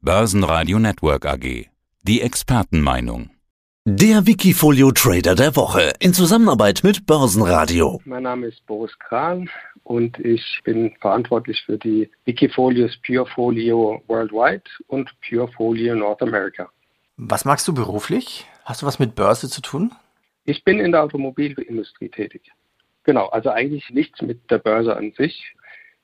Börsenradio Network AG. Die Expertenmeinung. Der Wikifolio Trader der Woche in Zusammenarbeit mit Börsenradio. Mein Name ist Boris Kran und ich bin verantwortlich für die Wikifolios Purefolio Worldwide und Purefolio North America. Was magst du beruflich? Hast du was mit Börse zu tun? Ich bin in der Automobilindustrie tätig. Genau, also eigentlich nichts mit der Börse an sich.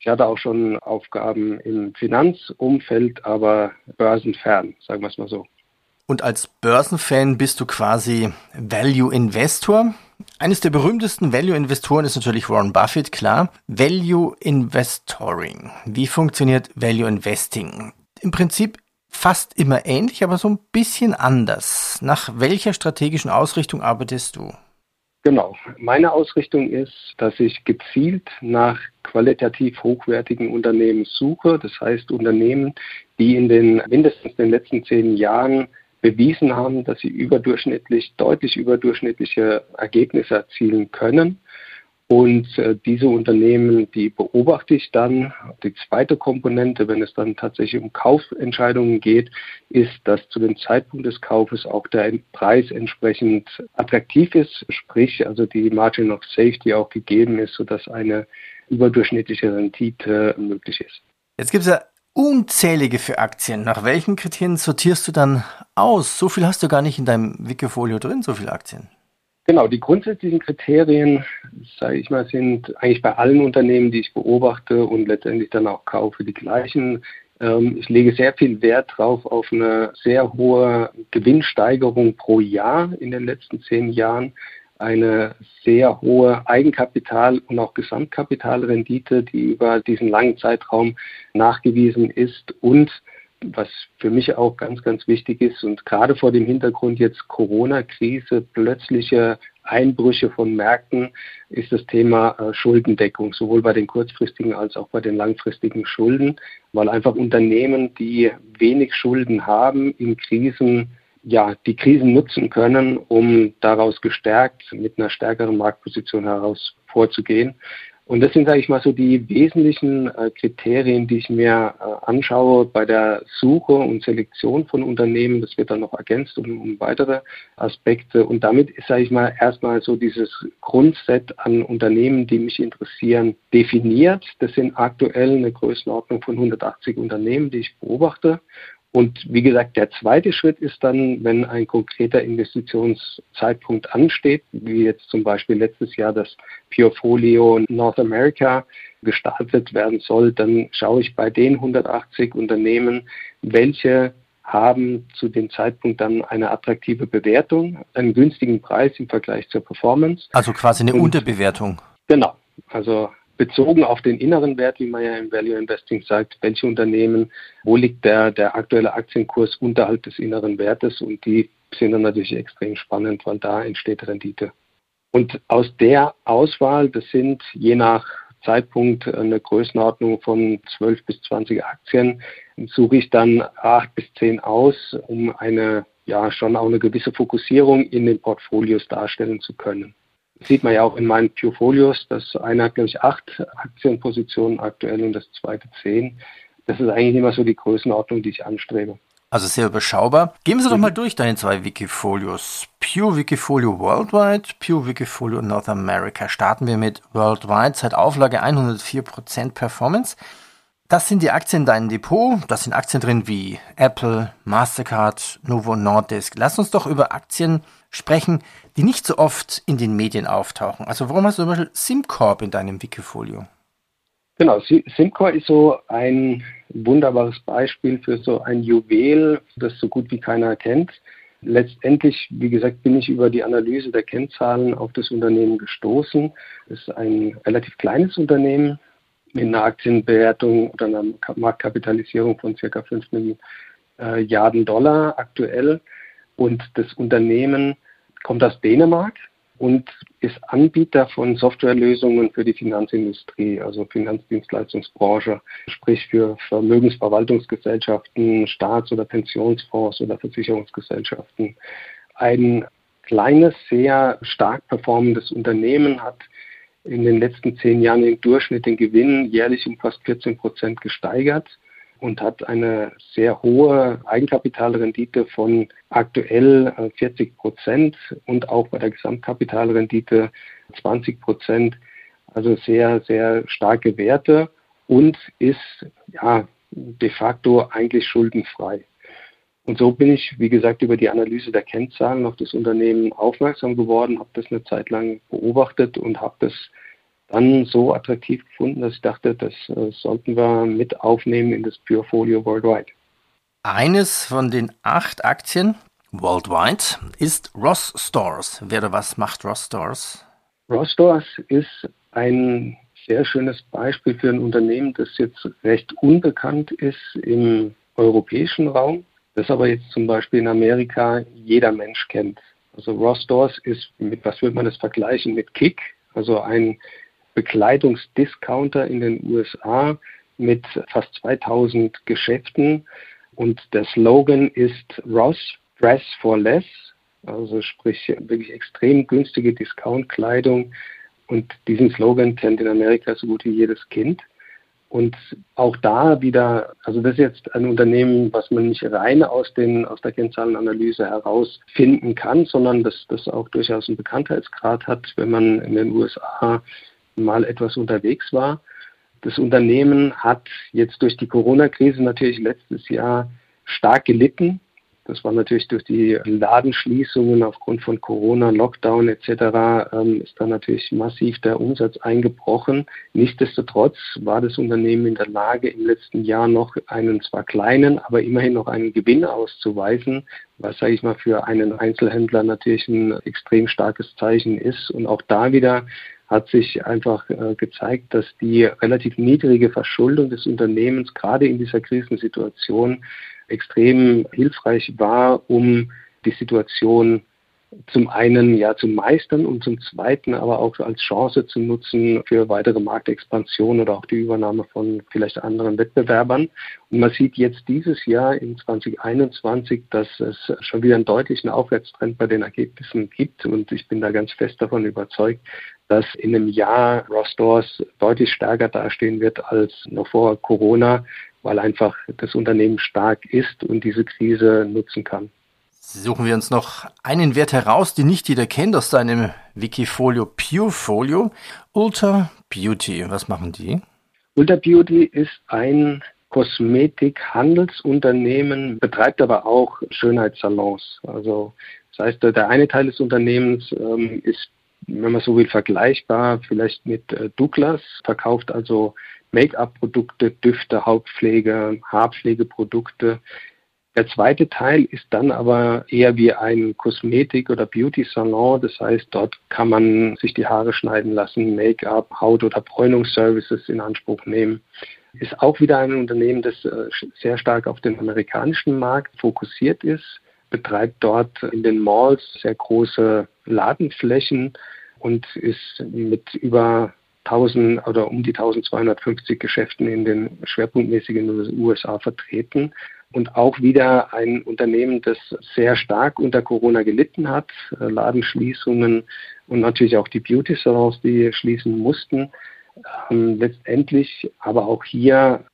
Ich hatte auch schon Aufgaben im Finanzumfeld, aber börsenfern, sagen wir es mal so. Und als Börsenfan bist du quasi Value Investor. Eines der berühmtesten Value Investoren ist natürlich Warren Buffett, klar. Value Investoring. Wie funktioniert Value Investing? Im Prinzip fast immer ähnlich, aber so ein bisschen anders. Nach welcher strategischen Ausrichtung arbeitest du? Genau. Meine Ausrichtung ist, dass ich gezielt nach qualitativ hochwertigen Unternehmen suche. Das heißt Unternehmen, die in den mindestens den letzten zehn Jahren bewiesen haben, dass sie überdurchschnittlich, deutlich überdurchschnittliche Ergebnisse erzielen können und äh, diese Unternehmen, die beobachte ich dann. Die zweite Komponente, wenn es dann tatsächlich um Kaufentscheidungen geht, ist, dass zu dem Zeitpunkt des Kaufes auch der Preis entsprechend attraktiv ist, sprich also die Margin of Safety auch gegeben ist, sodass eine überdurchschnittliche Rendite möglich ist. Jetzt gibt es ja unzählige für Aktien. Nach welchen Kriterien sortierst du dann aus? So viel hast du gar nicht in deinem Wikifolio drin, so viele Aktien. Genau, die grundsätzlichen Kriterien, sage ich mal, sind eigentlich bei allen Unternehmen, die ich beobachte und letztendlich dann auch kaufe, die gleichen. Ähm, ich lege sehr viel Wert drauf auf eine sehr hohe Gewinnsteigerung pro Jahr in den letzten zehn Jahren, eine sehr hohe Eigenkapital- und auch Gesamtkapitalrendite, die über diesen langen Zeitraum nachgewiesen ist und was für mich auch ganz, ganz wichtig ist und gerade vor dem Hintergrund jetzt Corona-Krise, plötzliche Einbrüche von Märkten, ist das Thema äh, Schuldendeckung, sowohl bei den kurzfristigen als auch bei den langfristigen Schulden, weil einfach Unternehmen, die wenig Schulden haben, in Krisen ja, die Krisen nutzen können, um daraus gestärkt mit einer stärkeren Marktposition heraus vorzugehen. Und das sind, sage ich mal, so die wesentlichen äh, Kriterien, die ich mir äh, anschaue bei der Suche und Selektion von Unternehmen. Das wird dann noch ergänzt um, um weitere Aspekte. Und damit ist, sage ich mal, erstmal so dieses Grundset an Unternehmen, die mich interessieren, definiert. Das sind aktuell eine Größenordnung von 180 Unternehmen, die ich beobachte. Und wie gesagt, der zweite Schritt ist dann, wenn ein konkreter Investitionszeitpunkt ansteht, wie jetzt zum Beispiel letztes Jahr das Purefolio North America gestartet werden soll, dann schaue ich bei den 180 Unternehmen, welche haben zu dem Zeitpunkt dann eine attraktive Bewertung, einen günstigen Preis im Vergleich zur Performance. Also quasi eine Und, Unterbewertung. Genau. Also bezogen auf den inneren Wert, wie man ja im Value Investing sagt, welche Unternehmen, wo liegt der, der aktuelle Aktienkurs unterhalb des inneren Wertes und die sind dann natürlich extrem spannend, weil da entsteht Rendite. Und aus der Auswahl, das sind je nach Zeitpunkt eine Größenordnung von 12 bis 20 Aktien, suche ich dann acht bis zehn aus, um eine, ja, schon auch eine gewisse Fokussierung in den Portfolios darstellen zu können sieht man ja auch in meinen Portfolios. Das eine hat, glaube ich, acht Aktienpositionen aktuell und das zweite zehn. Das ist eigentlich immer so die Größenordnung, die ich anstrebe. Also sehr überschaubar. Gehen Sie doch mal durch deine zwei Wikifolios. Pure Wikifolio Worldwide, Pure Wikifolio North America. Starten wir mit Worldwide, seit Auflage 104% Performance. Das sind die Aktien in deinem Depot. Da sind Aktien drin wie Apple, Mastercard, Novo Nordisk. Lass uns doch über Aktien sprechen, die nicht so oft in den Medien auftauchen. Also warum hast du zum Beispiel SimCorp in deinem Wikifolio? Genau, SimCorp ist so ein wunderbares Beispiel für so ein Juwel, das so gut wie keiner kennt. Letztendlich, wie gesagt, bin ich über die Analyse der Kennzahlen auf das Unternehmen gestoßen. Es ist ein relativ kleines Unternehmen mit einer Aktienbewertung oder einer Marktkapitalisierung von circa 5 Milliarden Dollar aktuell. Und das Unternehmen kommt aus Dänemark und ist Anbieter von Softwarelösungen für die Finanzindustrie, also Finanzdienstleistungsbranche, sprich für Vermögensverwaltungsgesellschaften, Staats- oder Pensionsfonds oder Versicherungsgesellschaften. Ein kleines, sehr stark performendes Unternehmen hat in den letzten zehn Jahren im Durchschnitt den Gewinn jährlich um fast 14 Prozent gesteigert und hat eine sehr hohe Eigenkapitalrendite von aktuell 40 äh, Prozent und auch bei der Gesamtkapitalrendite 20 Prozent. Also sehr, sehr starke Werte und ist ja de facto eigentlich schuldenfrei. Und so bin ich, wie gesagt, über die Analyse der Kennzahlen auf das Unternehmen aufmerksam geworden, habe das eine Zeit lang beobachtet und habe das dann so attraktiv gefunden, dass ich dachte, das äh, sollten wir mit aufnehmen in das Purefolio Worldwide. Eines von den acht Aktien worldwide ist Ross Stores. Wer oder was macht Ross Stores? Ross Stores ist ein sehr schönes Beispiel für ein Unternehmen, das jetzt recht unbekannt ist im europäischen Raum das aber jetzt zum Beispiel in Amerika jeder Mensch kennt. Also Ross Stores ist, mit was würde man das vergleichen, mit Kick, also ein Bekleidungsdiscounter in den USA mit fast 2000 Geschäften. Und der Slogan ist Ross Dress for Less, also sprich wirklich extrem günstige Discountkleidung. Und diesen Slogan kennt in Amerika so gut wie jedes Kind. Und auch da wieder, also das ist jetzt ein Unternehmen, was man nicht rein aus, den, aus der Kennzahlenanalyse herausfinden kann, sondern das, das auch durchaus einen Bekanntheitsgrad hat, wenn man in den USA mal etwas unterwegs war. Das Unternehmen hat jetzt durch die Corona-Krise natürlich letztes Jahr stark gelitten. Das war natürlich durch die Ladenschließungen aufgrund von Corona, Lockdown etc. Ähm, ist da natürlich massiv der Umsatz eingebrochen. Nichtsdestotrotz war das Unternehmen in der Lage, im letzten Jahr noch einen zwar kleinen, aber immerhin noch einen Gewinn auszuweisen, was, sage ich mal, für einen Einzelhändler natürlich ein extrem starkes Zeichen ist. Und auch da wieder hat sich einfach äh, gezeigt, dass die relativ niedrige Verschuldung des Unternehmens gerade in dieser Krisensituation extrem hilfreich war, um die Situation zum einen ja zu meistern und zum zweiten aber auch als Chance zu nutzen für weitere Marktexpansion oder auch die Übernahme von vielleicht anderen Wettbewerbern. Und man sieht jetzt dieses Jahr in 2021, dass es schon wieder einen deutlichen Aufwärtstrend bei den Ergebnissen gibt und ich bin da ganz fest davon überzeugt, dass in einem Jahr Ross Stores deutlich stärker dastehen wird als noch vor Corona weil einfach das Unternehmen stark ist und diese Krise nutzen kann. Suchen wir uns noch einen Wert heraus, den nicht jeder kennt aus seinem Wikifolio Purefolio. Ultra Beauty, was machen die? Ultra Beauty ist ein Kosmetikhandelsunternehmen, betreibt aber auch Schönheitssalons. Also das heißt, der eine Teil des Unternehmens ähm, ist, wenn man so will, vergleichbar vielleicht mit äh, Douglas, verkauft also Make-up-Produkte, Düfte, Hautpflege, Haarpflegeprodukte. Der zweite Teil ist dann aber eher wie ein Kosmetik- oder Beauty-Salon. Das heißt, dort kann man sich die Haare schneiden lassen, Make-up, Haut- oder Bräunungsservices in Anspruch nehmen. Ist auch wieder ein Unternehmen, das äh, sehr stark auf den amerikanischen Markt fokussiert ist, betreibt dort in den Malls sehr große Ladenflächen und ist mit über 1000 oder um die 1250 Geschäften in den schwerpunktmäßigen USA vertreten und auch wieder ein Unternehmen, das sehr stark unter Corona gelitten hat, äh, Ladenschließungen und natürlich auch die Beauty-Salons, die schließen mussten. Ähm, letztendlich aber auch hier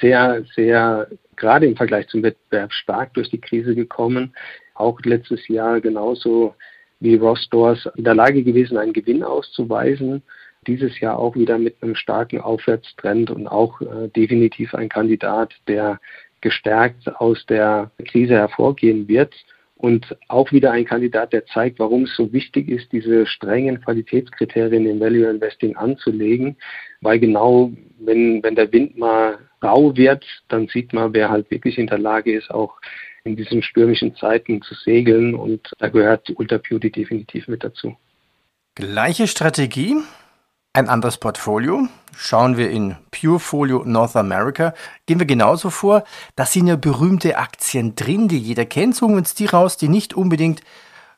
sehr, sehr, gerade im Vergleich zum Wettbewerb stark durch die Krise gekommen. Auch letztes Jahr genauso wie Ross Stores in der Lage gewesen, einen Gewinn auszuweisen dieses Jahr auch wieder mit einem starken Aufwärtstrend und auch äh, definitiv ein Kandidat, der gestärkt aus der Krise hervorgehen wird. Und auch wieder ein Kandidat, der zeigt, warum es so wichtig ist, diese strengen Qualitätskriterien im Value Investing anzulegen, weil genau, wenn, wenn der Wind mal rau wird, dann sieht man, wer halt wirklich in der Lage ist, auch in diesen stürmischen Zeiten zu segeln. Und da gehört Ultra Beauty definitiv mit dazu. Gleiche Strategie, ein anderes Portfolio. Schauen wir in Purefolio North America. Gehen wir genauso vor. Da sind ja berühmte Aktien drin, die jeder kennt. Suchen wir uns die raus, die nicht unbedingt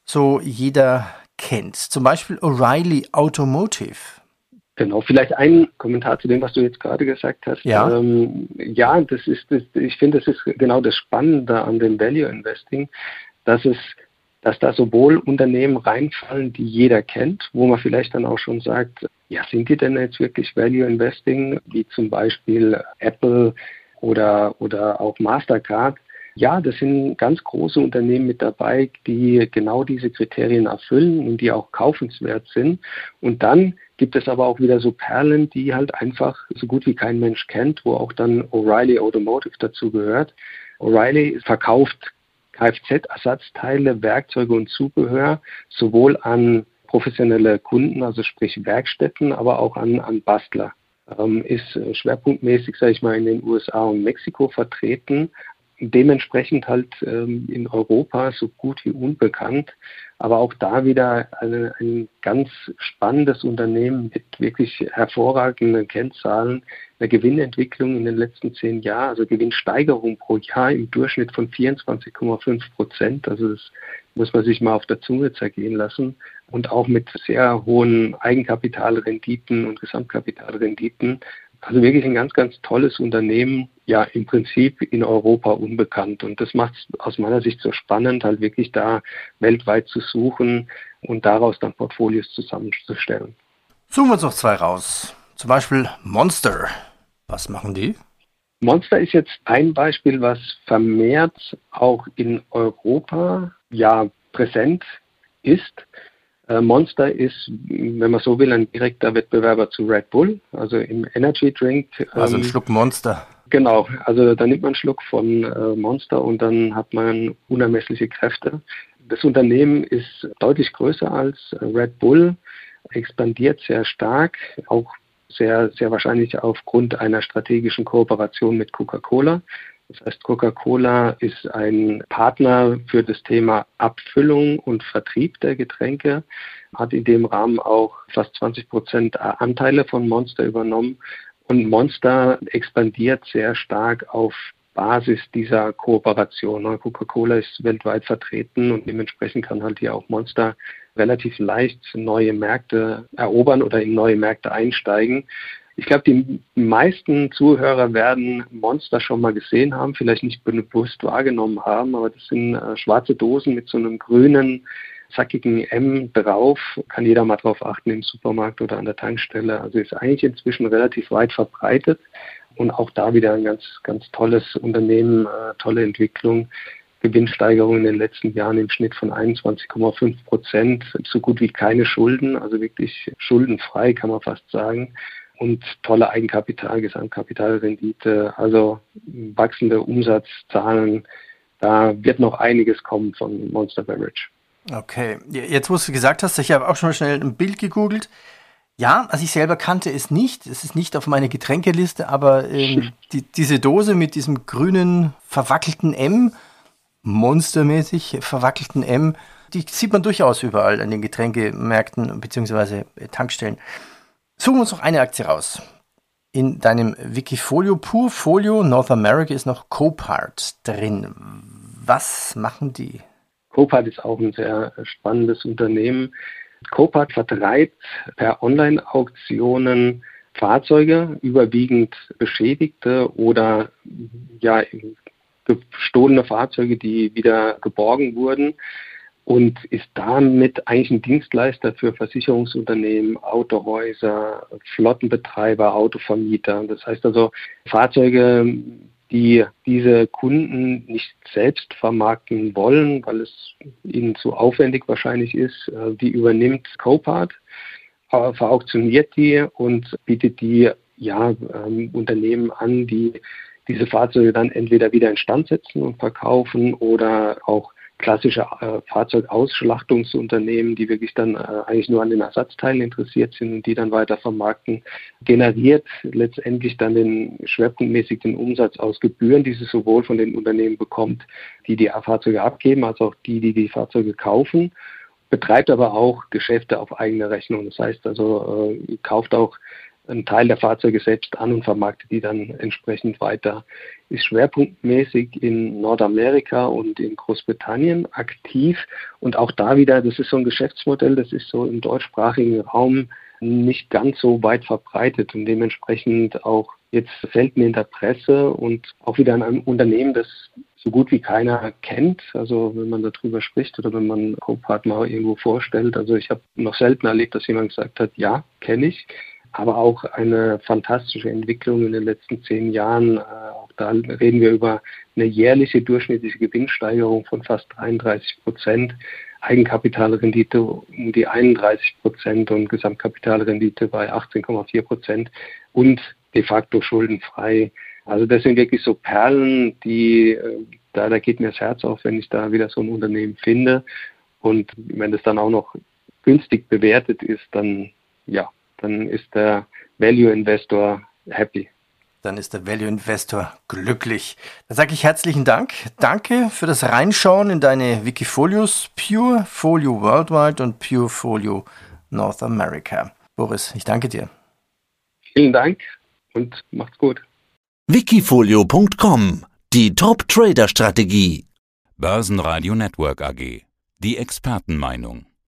so jeder kennt. Zum Beispiel O'Reilly Automotive. Genau, vielleicht ein Kommentar zu dem, was du jetzt gerade gesagt hast. Ja, ähm, ja das ist, das, ich finde, das ist genau das Spannende an dem Value Investing, dass es dass da sowohl Unternehmen reinfallen, die jeder kennt, wo man vielleicht dann auch schon sagt, ja, sind die denn jetzt wirklich Value Investing, wie zum Beispiel Apple oder, oder auch Mastercard. Ja, das sind ganz große Unternehmen mit dabei, die genau diese Kriterien erfüllen und die auch kaufenswert sind. Und dann gibt es aber auch wieder so Perlen, die halt einfach so gut wie kein Mensch kennt, wo auch dann O'Reilly Automotive dazu gehört. O'Reilly verkauft Kfz-Ersatzteile, Werkzeuge und Zubehör sowohl an professionelle Kunden, also sprich Werkstätten, aber auch an, an Bastler. Ähm, ist schwerpunktmäßig, sage ich mal, in den USA und Mexiko vertreten, dementsprechend halt ähm, in Europa so gut wie unbekannt. Aber auch da wieder eine, ein ganz spannendes Unternehmen mit wirklich hervorragenden Kennzahlen, eine Gewinnentwicklung in den letzten zehn Jahren, also Gewinnsteigerung pro Jahr im Durchschnitt von 24,5 Prozent. Also das muss man sich mal auf der Zunge zergehen lassen. Und auch mit sehr hohen Eigenkapitalrenditen und Gesamtkapitalrenditen also wirklich ein ganz, ganz tolles Unternehmen, ja im Prinzip in Europa unbekannt. Und das macht es aus meiner Sicht so spannend, halt wirklich da weltweit zu suchen und daraus dann Portfolios zusammenzustellen. Suchen wir uns noch zwei raus. Zum Beispiel Monster. Was machen die? Monster ist jetzt ein Beispiel, was vermehrt auch in Europa ja präsent ist. Äh, Monster ist, wenn man so will, ein direkter Wettbewerber zu Red Bull, also im Energy Drink. Also ein ähm, Schluck Monster. Genau, also da nimmt man einen Schluck von äh, Monster und dann hat man unermessliche Kräfte. Das Unternehmen ist deutlich größer als Red Bull, expandiert sehr stark, auch sehr, sehr wahrscheinlich aufgrund einer strategischen Kooperation mit Coca-Cola. Das heißt, Coca-Cola ist ein Partner für das Thema Abfüllung und Vertrieb der Getränke, hat in dem Rahmen auch fast 20 Prozent Anteile von Monster übernommen. Und Monster expandiert sehr stark auf Basis dieser Kooperation. Coca-Cola ist weltweit vertreten und dementsprechend kann halt hier auch Monster relativ leicht neue Märkte erobern oder in neue Märkte einsteigen. Ich glaube, die meisten Zuhörer werden Monster schon mal gesehen haben, vielleicht nicht bewusst wahrgenommen haben, aber das sind äh, schwarze Dosen mit so einem grünen, zackigen M drauf. Kann jeder mal drauf achten im Supermarkt oder an der Tankstelle. Also ist eigentlich inzwischen relativ weit verbreitet und auch da wieder ein ganz, ganz tolles Unternehmen, äh, tolle Entwicklung. Gewinnsteigerung in den letzten Jahren im Schnitt von 21,5 Prozent, so gut wie keine Schulden, also wirklich schuldenfrei kann man fast sagen und tolle Eigenkapital, Gesamtkapitalrendite, also wachsende Umsatzzahlen. Da wird noch einiges kommen von Monster Beverage. Okay, jetzt wo du gesagt hast, ich habe auch schon mal schnell ein Bild gegoogelt. Ja, also ich selber kannte es nicht. Es ist nicht auf meine Getränkeliste, aber ähm, die, diese Dose mit diesem grünen verwackelten M, monstermäßig verwackelten M, die sieht man durchaus überall an den Getränkemärkten bzw. Tankstellen. Suchen wir uns noch eine Aktie raus. In deinem Wikifolio Purfolio North America ist noch Copart drin. Was machen die? Copart ist auch ein sehr spannendes Unternehmen. Copart vertreibt per Online-Auktionen Fahrzeuge, überwiegend beschädigte oder ja, gestohlene Fahrzeuge, die wieder geborgen wurden und ist damit eigentlich ein Dienstleister für Versicherungsunternehmen, Autohäuser, Flottenbetreiber, Autovermieter. Das heißt also Fahrzeuge, die diese Kunden nicht selbst vermarkten wollen, weil es ihnen zu aufwendig wahrscheinlich ist, äh, die übernimmt Copart, verauktioniert die und bietet die ja, ähm, Unternehmen an, die diese Fahrzeuge dann entweder wieder instand setzen und verkaufen oder auch klassische äh, Fahrzeugausschlachtungsunternehmen, die wirklich dann äh, eigentlich nur an den Ersatzteilen interessiert sind und die dann weiter vermarkten, generiert letztendlich dann den schwerpunktmäßig den Umsatz aus Gebühren, die sie sowohl von den Unternehmen bekommt, die die Fahrzeuge abgeben, als auch die, die die Fahrzeuge kaufen betreibt aber auch Geschäfte auf eigene Rechnung. Das heißt also, äh, kauft auch einen Teil der Fahrzeuge selbst an und vermarktet die dann entsprechend weiter. Ist schwerpunktmäßig in Nordamerika und in Großbritannien aktiv und auch da wieder, das ist so ein Geschäftsmodell, das ist so im deutschsprachigen Raum nicht ganz so weit verbreitet und dementsprechend auch jetzt selten in der Presse und auch wieder in einem Unternehmen, das so gut wie keiner kennt. Also wenn man darüber spricht oder wenn man Copart mal irgendwo vorstellt. Also ich habe noch selten erlebt, dass jemand gesagt hat, ja, kenne ich aber auch eine fantastische Entwicklung in den letzten zehn Jahren, äh, auch da reden wir über eine jährliche durchschnittliche Gewinnsteigerung von fast 33 Prozent. Eigenkapitalrendite um die 31 Prozent und Gesamtkapitalrendite bei 18,4 Prozent und de facto schuldenfrei. Also das sind wirklich so Perlen, die äh, da, da geht mir das Herz auf, wenn ich da wieder so ein Unternehmen finde. Und wenn es dann auch noch günstig bewertet ist, dann ja, dann ist der Value Investor happy. Dann ist der Value Investor glücklich. Dann sage ich herzlichen Dank. Danke für das Reinschauen in deine Wikifolios Pure Folio Worldwide und Pure Folio North America. Boris, ich danke dir. Vielen Dank und macht's gut. Wikifolio.com Die Top Trader Strategie. Börsenradio Network AG. Die Expertenmeinung.